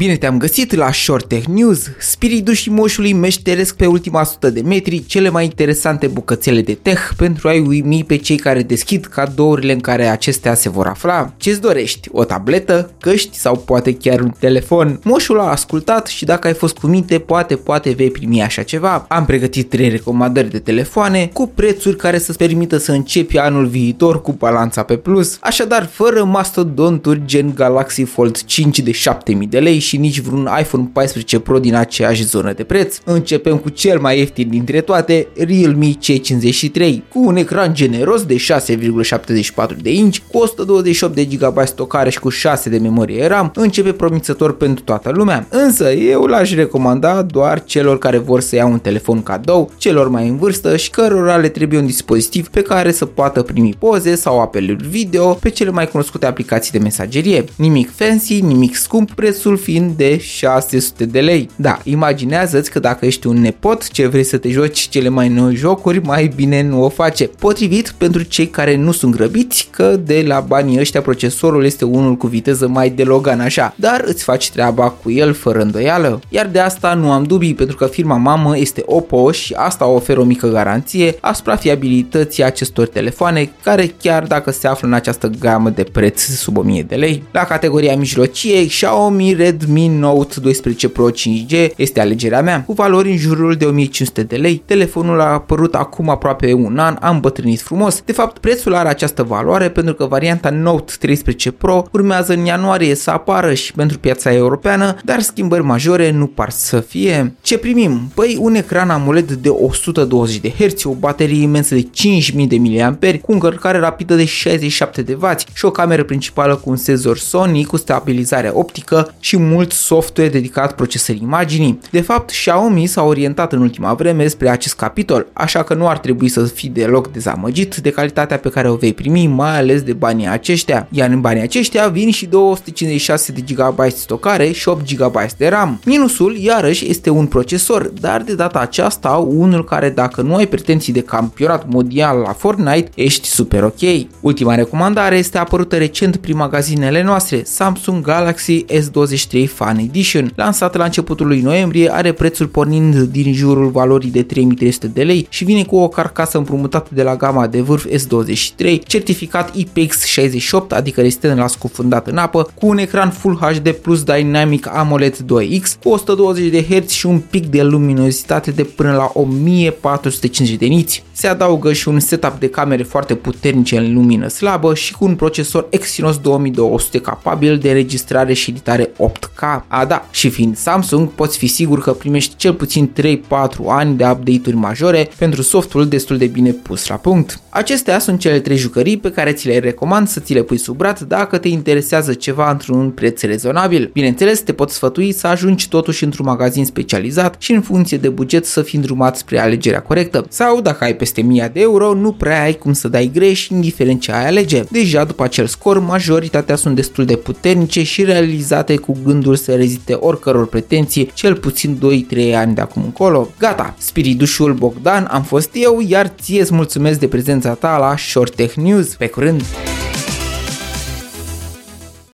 Bine te-am găsit la Short Tech News. Spiritul și moșului meșteresc pe ultima sută de metri cele mai interesante bucățele de tech pentru a-i uimi pe cei care deschid cadourile în care acestea se vor afla. Ce-ți dorești? O tabletă, căști sau poate chiar un telefon? Moșul a ascultat și dacă ai fost cu minte, poate, poate vei primi așa ceva. Am pregătit trei recomandări de telefoane cu prețuri care să-ți permită să începi anul viitor cu balanța pe plus, așadar fără mastodonturi gen Galaxy Fold 5 de 7000 de lei și nici vreun iPhone 14 Pro din aceeași zonă de preț. Începem cu cel mai ieftin dintre toate, Realme C53, cu un ecran generos de 6,74 de inch, cu 128 de GB stocare și cu 6 de memorie RAM, începe promițător pentru toată lumea. Însă eu l-aș recomanda doar celor care vor să iau un telefon cadou, celor mai în vârstă și cărora le trebuie un dispozitiv pe care să poată primi poze sau apeluri video pe cele mai cunoscute aplicații de mesagerie. Nimic fancy, nimic scump, prețul fiind de 600 de lei. Da, imaginează-ți că dacă ești un nepot ce vrei să te joci cele mai noi jocuri, mai bine nu o face. Potrivit pentru cei care nu sunt grăbiți că de la banii ăștia procesorul este unul cu viteză mai de Logan așa, dar îți faci treaba cu el fără îndoială. Iar de asta nu am dubii pentru că firma mamă este Oppo și asta oferă o mică garanție asupra fiabilității acestor telefoane care chiar dacă se află în această gamă de preț sub 1000 de lei. La categoria mijlocie, Xiaomi Redmi Note 12 Pro 5G este alegerea mea, cu valori în jurul de 1500 de lei. Telefonul a apărut acum aproape un an, am îmbătrânit frumos. De fapt, prețul are această valoare pentru că varianta Note 13 Pro urmează în ianuarie să apară și pentru piața europeană, dar schimbări majore nu par să fie. Ce primim? Păi un ecran AMOLED de 120 de Hz, o baterie imensă de 5000 de mAh cu încărcare rapidă de 67 de W și o cameră principală cu un senzor Sony cu stabilizare optică și mult software dedicat procesării imaginii. De fapt, Xiaomi s-a orientat în ultima vreme spre acest capitol, așa că nu ar trebui să fii deloc dezamăgit de calitatea pe care o vei primi, mai ales de banii aceștia. Iar în banii aceștia vin și 256 de GB stocare și 8 GB de RAM. Minusul, iarăși, este un procesor, dar de data aceasta unul care dacă nu ai pretenții de campionat mondial la Fortnite, ești super ok. Ultima recomandare este apărută recent prin magazinele noastre, Samsung Galaxy S23 Fan Edition. Lansat la începutul lui noiembrie, are prețul pornind din jurul valorii de 3300 de lei și vine cu o carcasă împrumutată de la gama de vârf S23, certificat IPX68, adică rezistent la scufundat în apă, cu un ecran Full HD Plus Dynamic AMOLED 2X, cu 120 de Hz și un pic de luminozitate de până la 1450 de niți. Se adaugă și un setup de camere foarte puternice în lumină slabă și cu un procesor Exynos 2200 capabil de înregistrare și editare 8K. A, da, și fiind Samsung, poți fi sigur că primești cel puțin 3-4 ani de update-uri majore pentru softul destul de bine pus la punct. Acestea sunt cele trei jucării pe care ți le recomand să ți le pui sub braț dacă te interesează ceva într-un preț rezonabil. Bineînțeles, te pot sfătui să ajungi totuși într-un magazin specializat și în funcție de buget să fii îndrumat spre alegerea corectă. Sau dacă ai peste 1000 de euro, nu prea ai cum să dai greș indiferent ce ai alege. Deja după acel scor, majoritatea sunt destul de puternice și realizate cu gândul să reziste oricăror pretenții, cel puțin 2-3 ani de acum încolo. Gata, spiridușul Bogdan am fost eu, iar ție îți mulțumesc de prezența ta la Short Tech News. Pe curând!